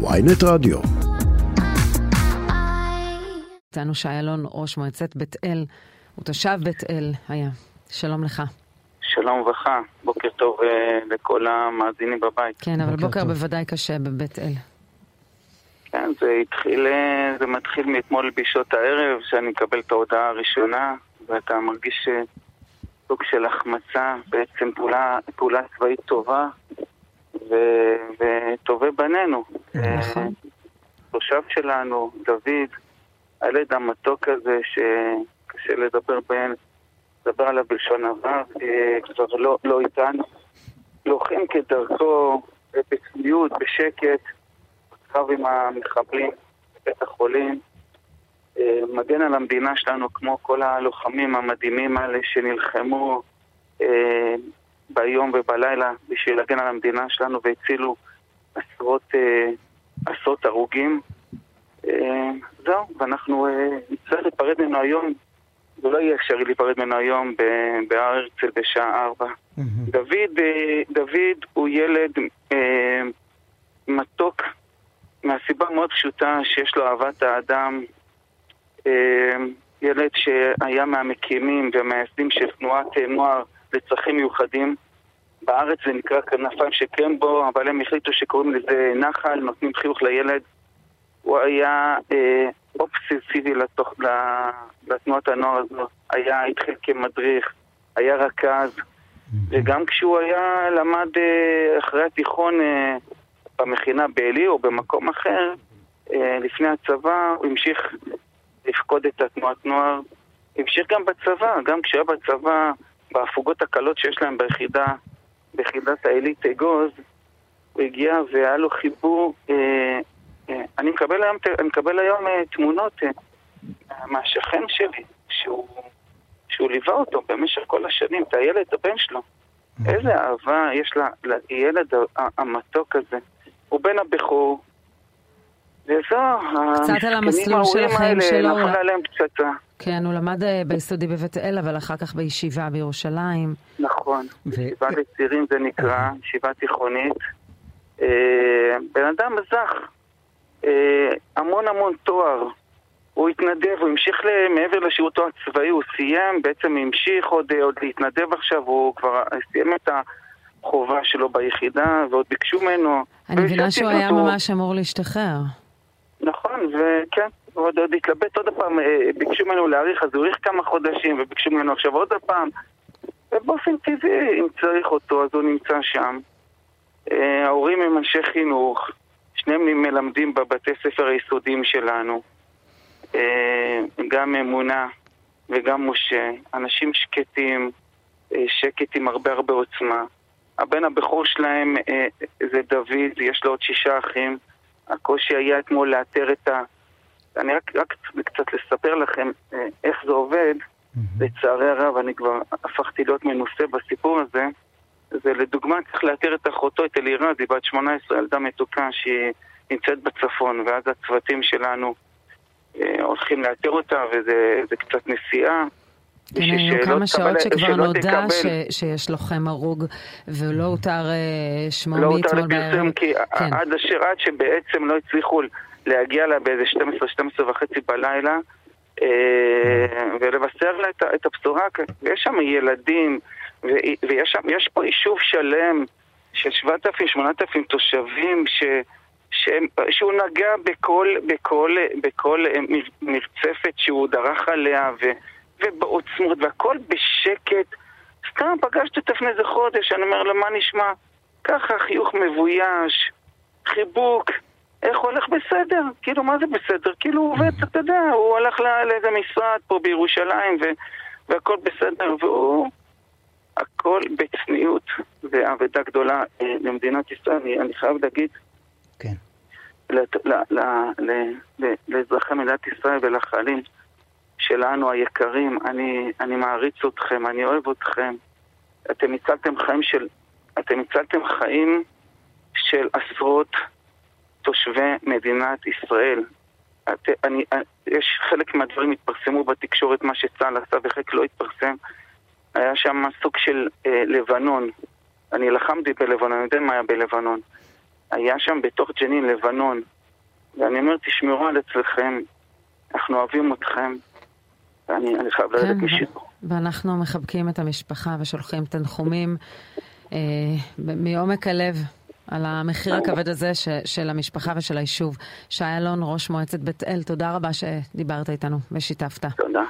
ויינט רדיו. איתנו שי אלון, ראש מועצת בית אל, הוא תושב בית אל היה. שלום לך. שלום וברכה, בוקר טוב uh, לכל המאזינים בבית. כן, אבל בוקר, בוקר בוודאי קשה בבית אל. כן, זה התחיל, אה, זה מתחיל מאתמול בשעות הערב, שאני מקבל את ההודעה הראשונה, ואתה מרגיש אה, סוג של החמצה, בעצם פעולה, פעולה צבאית טובה, ו, וטובי בנינו. נכון. תושב שלנו, דוד, הילד המתוק הזה, שקשה לדבר בין, לדבר עליו בלשון עבר, כבר לא, לא איתנו. לוחם כדרכו, בצניעות, בשקט, רב עם המחבלים בבית החולים, מגן על המדינה שלנו כמו כל הלוחמים המדהימים האלה שנלחמו ביום ובלילה בשביל להגן על המדינה שלנו והצילו עשרות, עשרות הרוגים. זהו, ואנחנו נצטרך להיפרד ממנו היום, זה לא יהיה אפשרי להיפרד ממנו היום בהר הרצל בשעה ארבע. דוד, דוד הוא ילד מתוק מהסיבה מאוד פשוטה שיש לו אהבת האדם, ילד שהיה מהמקימים והמייסדים של תנועת נוער לצרכים מיוחדים. בארץ זה נקרא כנפיים שקרמבו, אבל הם החליטו שקוראים לזה נחל, נותנים חיוך לילד. הוא היה אה, אובססיבי לתוך, לתנועת הנוער הזו, היה, התחיל כמדריך, היה רכז, וגם כשהוא היה, למד אה, אחרי התיכון אה, במכינה בעלי או במקום אחר, אה, לפני הצבא, הוא המשיך לפקוד את התנועת נוער, המשיך גם בצבא, גם כשהיה בצבא, בהפוגות הקלות שיש להם ביחידה, ביחידת העילית אגוז, הוא הגיע והיה לו חיבור אה, אני מקבל היום, אני מקבל היום תמונות מהשכן שלי, שהוא, שהוא ליווה אותו במשך כל השנים, את הילד, הבן שלו. איזה אהבה יש לילד המתוק הזה. הוא בן הבכור, וזו, קצת על המסלול של החיים שלו. נפלה עליהם פצצה. כן, הוא למד ביסודי בבית אל, אבל אחר כך בישיבה בירושלים. נכון, ישיבה לצעירים זה נקרא, ישיבה תיכונית. בן אדם זך. המון המון תואר. הוא התנדב, הוא המשיך מעבר לשירותו הצבאי, הוא סיים, בעצם המשיך עוד, עוד להתנדב עכשיו, הוא כבר סיים את החובה שלו ביחידה, ועוד ביקשו ממנו. אני מבינה שהוא היה. ממש אמור להשתחרר. וכן, עוד, עוד התלבט עוד פעם, ביקשו ממנו להאריך, אז הוא האריך כמה חודשים, וביקשו ממנו עכשיו עוד פעם. ובאופן טבעי, אם צריך אותו, אז הוא נמצא שם. ההורים הם אנשי חינוך. שניהם מלמדים בבתי ספר היסודיים שלנו, גם אמונה וגם משה, אנשים שקטים, שקט עם הרבה הרבה עוצמה. הבן הבכור שלהם זה דוד, יש לו עוד שישה אחים. הקושי היה אתמול לאתר את ה... אני רק, רק קצת לספר לכם איך זה עובד. לצערי הרב, אני כבר הפכתי להיות מנוסה בסיפור הזה. זה לדוגמה צריך לאתר את אחותו, את אלירז, היא בת 18, ילדה מתוקה שהיא נמצאת בצפון, ואז הצוותים שלנו אה, הולכים לאתר אותה, וזה קצת נסיעה. כן, היו כמה שעות שכבר נודע ש, שיש לוחם הרוג, ולא הותר שמו לא מאתמול בערב. לא הותר לפרסם, כי כן. עד אשר עד שבעצם לא הצליחו להגיע לה באיזה 12-12 וחצי בלילה, ולבשר לה את, את הבשורה, ויש שם ילדים, ויש שם, יש פה יישוב שלם של 7,000-8,000 תושבים ש, ש, שהוא נגע בכל, בכל, בכל מרצפת שהוא דרך עליה ו, ובעוצמות והכל בשקט. סתם פגשתי אותה לפני איזה חודש, אני אומר לו מה נשמע? ככה חיוך מבויש, חיבוק, איך הולך בסדר? כאילו מה זה בסדר? כאילו הוא עובד, אתה יודע, הוא הלך לאיזה משרד פה בירושלים ו, והכל בסדר והוא... הכל בצניעות ואבדה גדולה למדינת ישראל. אני, אני חייב להגיד כן. לאזרחי מדינת ישראל ולחיילים שלנו היקרים, אני, אני מעריץ אתכם, אני אוהב אתכם. אתם הצלתם חיים של, אתם הצלתם חיים של עשרות תושבי מדינת ישראל. את, אני, יש חלק מהדברים התפרסמו בתקשורת, מה שצה"ל עשה וחלק לא התפרסם. היה שם סוג של אה, לבנון. אני לחמתי בלבנון, אני יודע מה היה בלבנון. היה שם בתוך ג'נין, לבנון. ואני אומר, תשמרו על עצמכם, אנחנו אוהבים אתכם, ואני חייב לרדת כן, משידור. ואנחנו מחבקים את המשפחה ושולחים תנחומים אה, מעומק הלב על המחיר הכבד הזה ש, של המשפחה ושל היישוב. שי אלון, ראש מועצת בית אל, תודה רבה שדיברת איתנו ושיתפת. תודה.